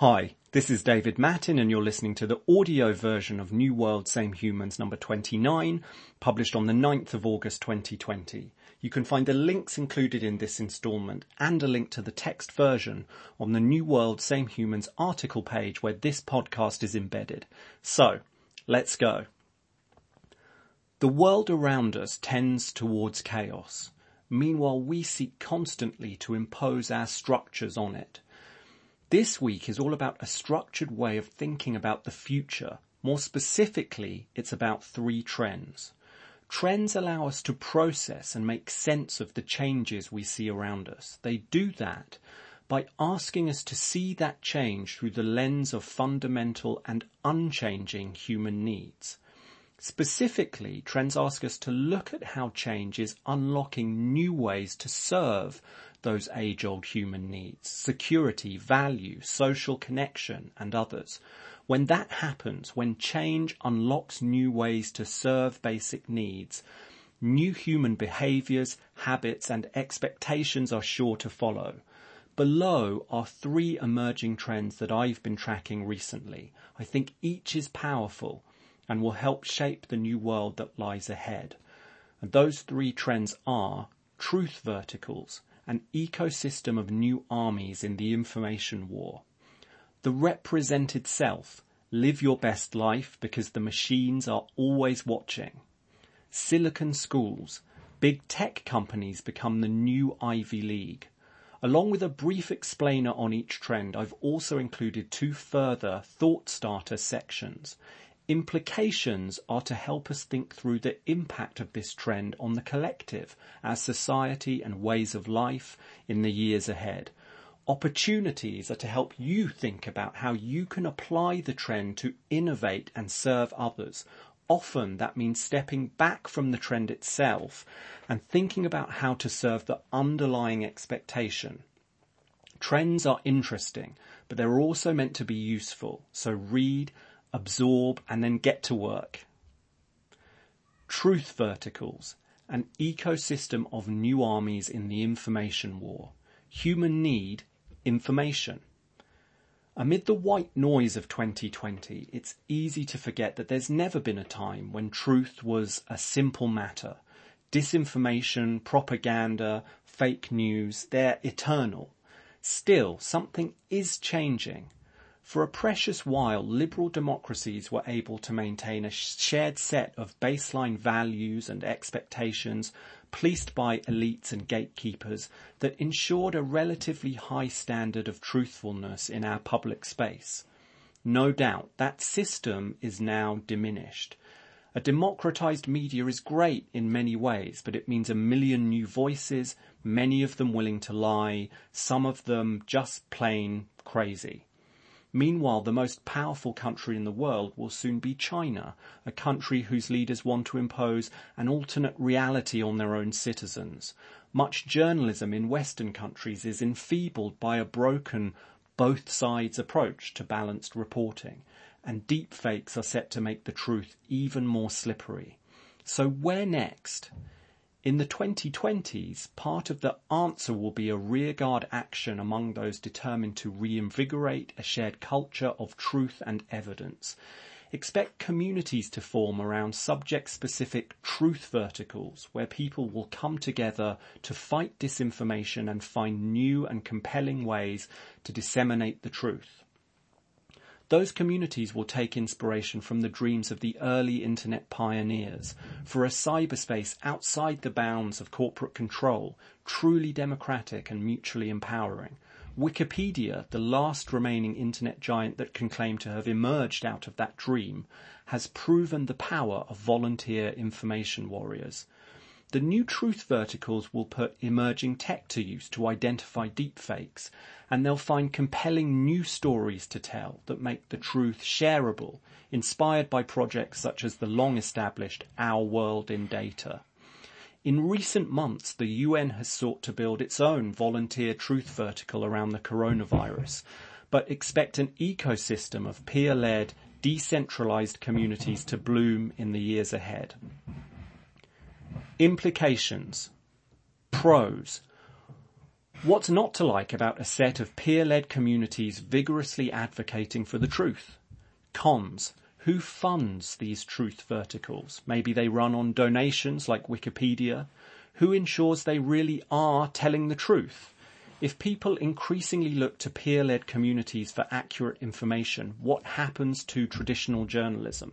Hi, this is David Mattin and you're listening to the audio version of New World Same Humans number 29, published on the 9th of August 2020. You can find the links included in this instalment and a link to the text version on the New World Same Humans article page where this podcast is embedded. So, let's go. The world around us tends towards chaos. Meanwhile, we seek constantly to impose our structures on it. This week is all about a structured way of thinking about the future. More specifically, it's about three trends. Trends allow us to process and make sense of the changes we see around us. They do that by asking us to see that change through the lens of fundamental and unchanging human needs. Specifically, trends ask us to look at how change is unlocking new ways to serve those age-old human needs, security, value, social connection, and others. When that happens, when change unlocks new ways to serve basic needs, new human behaviors, habits, and expectations are sure to follow. Below are three emerging trends that I've been tracking recently. I think each is powerful and will help shape the new world that lies ahead. And those three trends are truth verticals, an ecosystem of new armies in the information war. The represented self, live your best life because the machines are always watching. Silicon schools, big tech companies become the new Ivy League. Along with a brief explainer on each trend, I've also included two further thought starter sections. Implications are to help us think through the impact of this trend on the collective, our society and ways of life in the years ahead. Opportunities are to help you think about how you can apply the trend to innovate and serve others. Often that means stepping back from the trend itself and thinking about how to serve the underlying expectation. Trends are interesting, but they're also meant to be useful. So read, absorb, and then get to work. Truth verticals, an ecosystem of new armies in the information war. Human need, information. Amid the white noise of 2020, it's easy to forget that there's never been a time when truth was a simple matter. Disinformation, propaganda, fake news, they're eternal. Still, something is changing. For a precious while, liberal democracies were able to maintain a shared set of baseline values and expectations policed by elites and gatekeepers that ensured a relatively high standard of truthfulness in our public space. No doubt that system is now diminished. A democratized media is great in many ways, but it means a million new voices, many of them willing to lie, some of them just plain crazy. Meanwhile, the most powerful country in the world will soon be China, a country whose leaders want to impose an alternate reality on their own citizens. Much journalism in Western countries is enfeebled by a broken both sides approach to balanced reporting, and deepfakes are set to make the truth even more slippery. So where next? In the 2020s, part of the answer will be a rearguard action among those determined to reinvigorate a shared culture of truth and evidence. Expect communities to form around subject specific truth verticals where people will come together to fight disinformation and find new and compelling ways to disseminate the truth. Those communities will take inspiration from the dreams of the early internet pioneers for a cyberspace outside the bounds of corporate control, truly democratic and mutually empowering. Wikipedia, the last remaining internet giant that can claim to have emerged out of that dream, has proven the power of volunteer information warriors. The new truth verticals will put emerging tech to use to identify deepfakes, and they'll find compelling new stories to tell that make the truth shareable, inspired by projects such as the long established Our World in Data. In recent months, the UN has sought to build its own volunteer truth vertical around the coronavirus, but expect an ecosystem of peer-led, decentralized communities to bloom in the years ahead. Implications. Pros. What's not to like about a set of peer-led communities vigorously advocating for the truth? Cons. Who funds these truth verticals? Maybe they run on donations like Wikipedia. Who ensures they really are telling the truth? If people increasingly look to peer-led communities for accurate information, what happens to traditional journalism?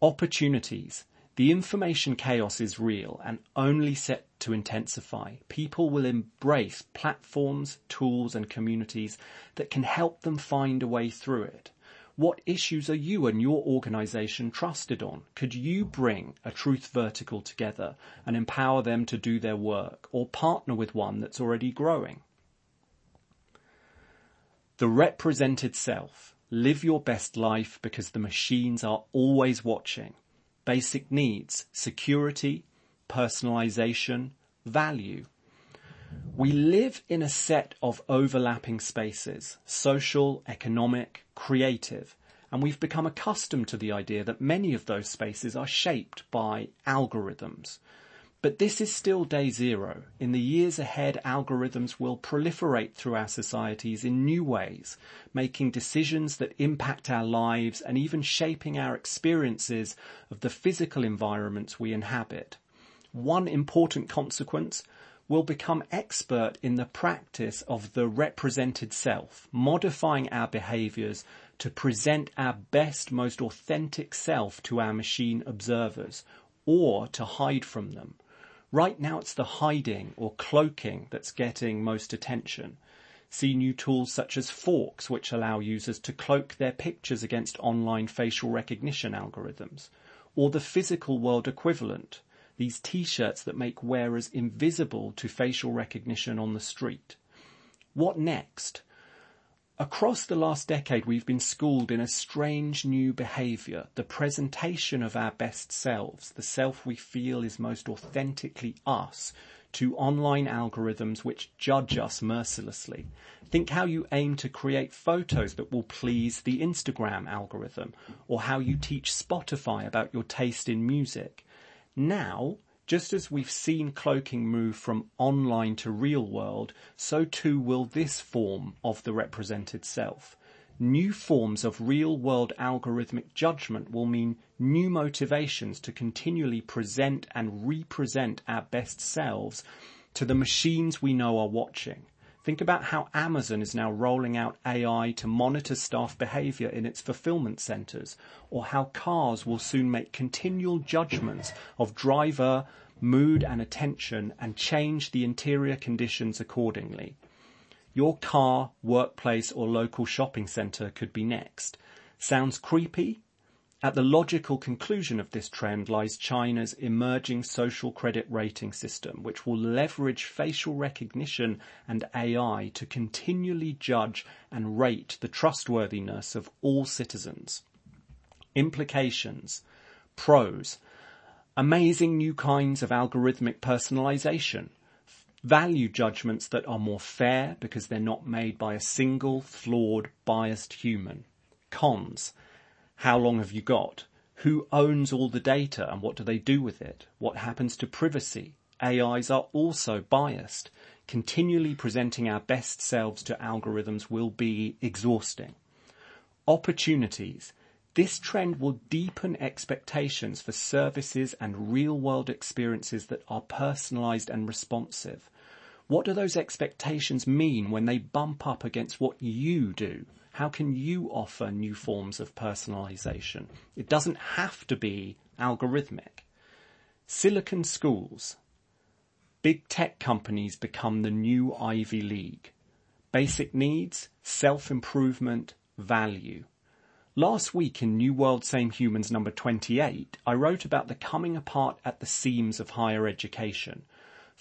Opportunities. The information chaos is real and only set to intensify. People will embrace platforms, tools and communities that can help them find a way through it. What issues are you and your organization trusted on? Could you bring a truth vertical together and empower them to do their work or partner with one that's already growing? The represented self. Live your best life because the machines are always watching basic needs, security, personalization, value. We live in a set of overlapping spaces, social, economic, creative, and we've become accustomed to the idea that many of those spaces are shaped by algorithms. But this is still day zero. In the years ahead, algorithms will proliferate through our societies in new ways, making decisions that impact our lives and even shaping our experiences of the physical environments we inhabit. One important consequence will become expert in the practice of the represented self, modifying our behaviors to present our best, most authentic self to our machine observers, or to hide from them. Right now it's the hiding or cloaking that's getting most attention. See new tools such as Fawkes which allow users to cloak their pictures against online facial recognition algorithms. Or the physical world equivalent, these t-shirts that make wearers invisible to facial recognition on the street. What next? Across the last decade, we've been schooled in a strange new behaviour, the presentation of our best selves, the self we feel is most authentically us, to online algorithms which judge us mercilessly. Think how you aim to create photos that will please the Instagram algorithm, or how you teach Spotify about your taste in music. Now, just as we've seen cloaking move from online to real world, so too will this form of the represented self. New forms of real world algorithmic judgment will mean new motivations to continually present and represent our best selves to the machines we know are watching. Think about how Amazon is now rolling out AI to monitor staff behavior in its fulfillment centers, or how cars will soon make continual judgments of driver mood and attention and change the interior conditions accordingly. Your car, workplace or local shopping center could be next. Sounds creepy? At the logical conclusion of this trend lies China's emerging social credit rating system, which will leverage facial recognition and AI to continually judge and rate the trustworthiness of all citizens. Implications. Pros. Amazing new kinds of algorithmic personalization. Value judgments that are more fair because they're not made by a single flawed, biased human. Cons how long have you got? Who owns all the data and what do they do with it? What happens to privacy? AIs are also biased. Continually presenting our best selves to algorithms will be exhausting. Opportunities. This trend will deepen expectations for services and real world experiences that are personalized and responsive. What do those expectations mean when they bump up against what you do? How can you offer new forms of personalization? It doesn't have to be algorithmic. Silicon schools. Big tech companies become the new Ivy League. Basic needs, self-improvement, value. Last week in New World Same Humans number 28, I wrote about the coming apart at the seams of higher education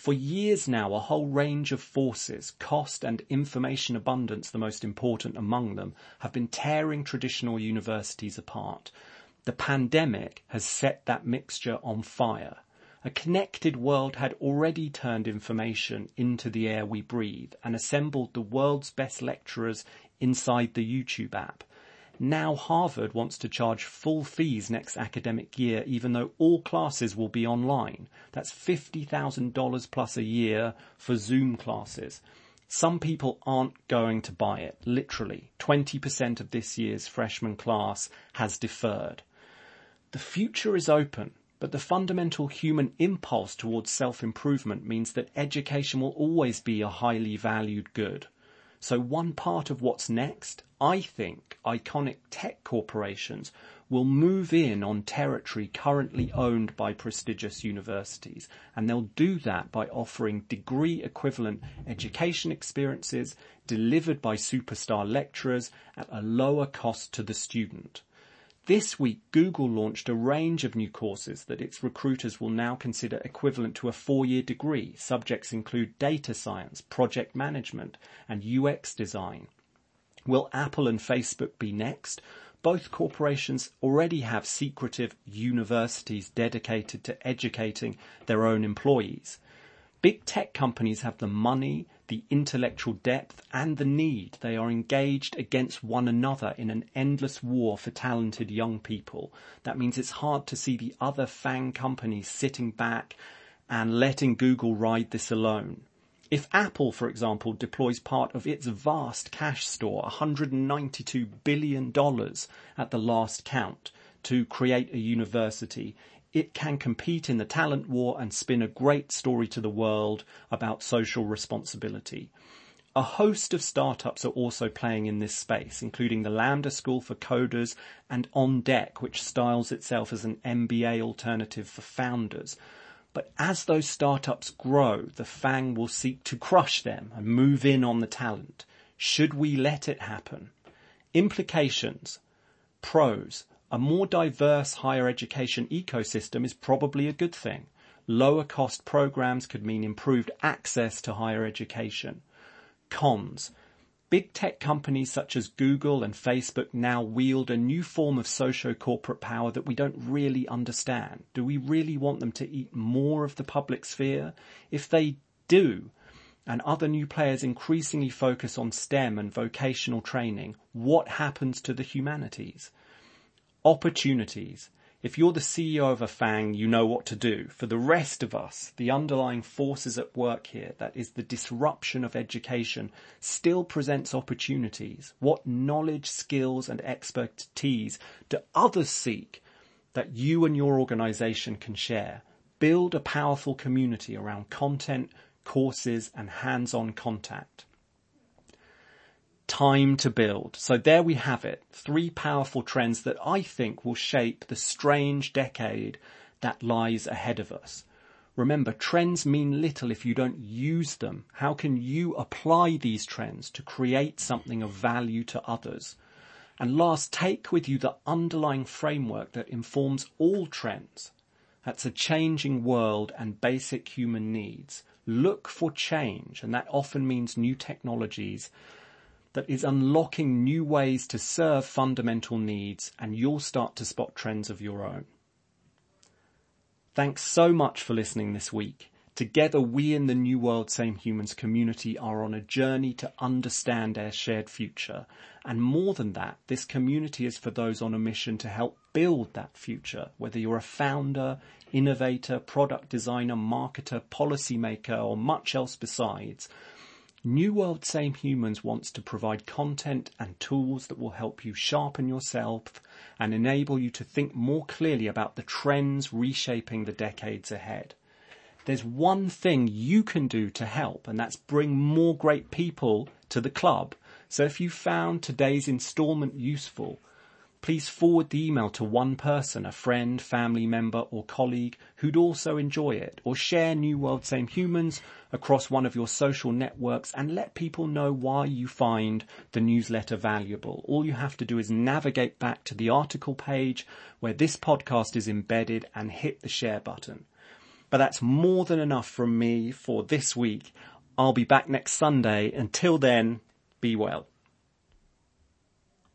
for years now, a whole range of forces, cost and information abundance the most important among them, have been tearing traditional universities apart. The pandemic has set that mixture on fire. A connected world had already turned information into the air we breathe and assembled the world's best lecturers inside the YouTube app. Now Harvard wants to charge full fees next academic year, even though all classes will be online. That's $50,000 plus a year for Zoom classes. Some people aren't going to buy it, literally. 20% of this year's freshman class has deferred. The future is open, but the fundamental human impulse towards self-improvement means that education will always be a highly valued good. So one part of what's next, I think iconic tech corporations will move in on territory currently owned by prestigious universities. And they'll do that by offering degree equivalent education experiences delivered by superstar lecturers at a lower cost to the student. This week, Google launched a range of new courses that its recruiters will now consider equivalent to a four-year degree. Subjects include data science, project management, and UX design. Will Apple and Facebook be next? both corporations already have secretive universities dedicated to educating their own employees. Big tech companies have the money, the intellectual depth, and the need. They are engaged against one another in an endless war for talented young people. That means it's hard to see the other FANG companies sitting back and letting Google ride this alone. If Apple, for example, deploys part of its vast cash store, $192 billion at the last count, to create a university, it can compete in the talent war and spin a great story to the world about social responsibility. A host of startups are also playing in this space, including the Lambda School for Coders and OnDeck, which styles itself as an MBA alternative for founders. But as those startups grow, the FANG will seek to crush them and move in on the talent. Should we let it happen? Implications. Pros. A more diverse higher education ecosystem is probably a good thing. Lower cost programs could mean improved access to higher education. Cons. Big tech companies such as Google and Facebook now wield a new form of socio-corporate power that we don't really understand. Do we really want them to eat more of the public sphere? If they do, and other new players increasingly focus on STEM and vocational training, what happens to the humanities? Opportunities. If you're the CEO of a FANG, you know what to do. For the rest of us, the underlying forces at work here, that is the disruption of education, still presents opportunities. What knowledge, skills and expertise do others seek that you and your organization can share? Build a powerful community around content, courses and hands-on contact time to build. So there we have it. Three powerful trends that I think will shape the strange decade that lies ahead of us. Remember, trends mean little if you don't use them. How can you apply these trends to create something of value to others? And last, take with you the underlying framework that informs all trends. That's a changing world and basic human needs. Look for change, and that often means new technologies that is unlocking new ways to serve fundamental needs and you'll start to spot trends of your own. Thanks so much for listening this week. Together we in the New World Same Humans community are on a journey to understand our shared future. And more than that, this community is for those on a mission to help build that future, whether you're a founder, innovator, product designer, marketer, policymaker, or much else besides. New World Same Humans wants to provide content and tools that will help you sharpen yourself and enable you to think more clearly about the trends reshaping the decades ahead. There's one thing you can do to help and that's bring more great people to the club. So if you found today's installment useful, please forward the email to one person, a friend, family member or colleague who'd also enjoy it or share New World Same Humans across one of your social networks and let people know why you find the newsletter valuable. All you have to do is navigate back to the article page where this podcast is embedded and hit the share button. But that's more than enough from me for this week. I'll be back next Sunday. Until then, be well.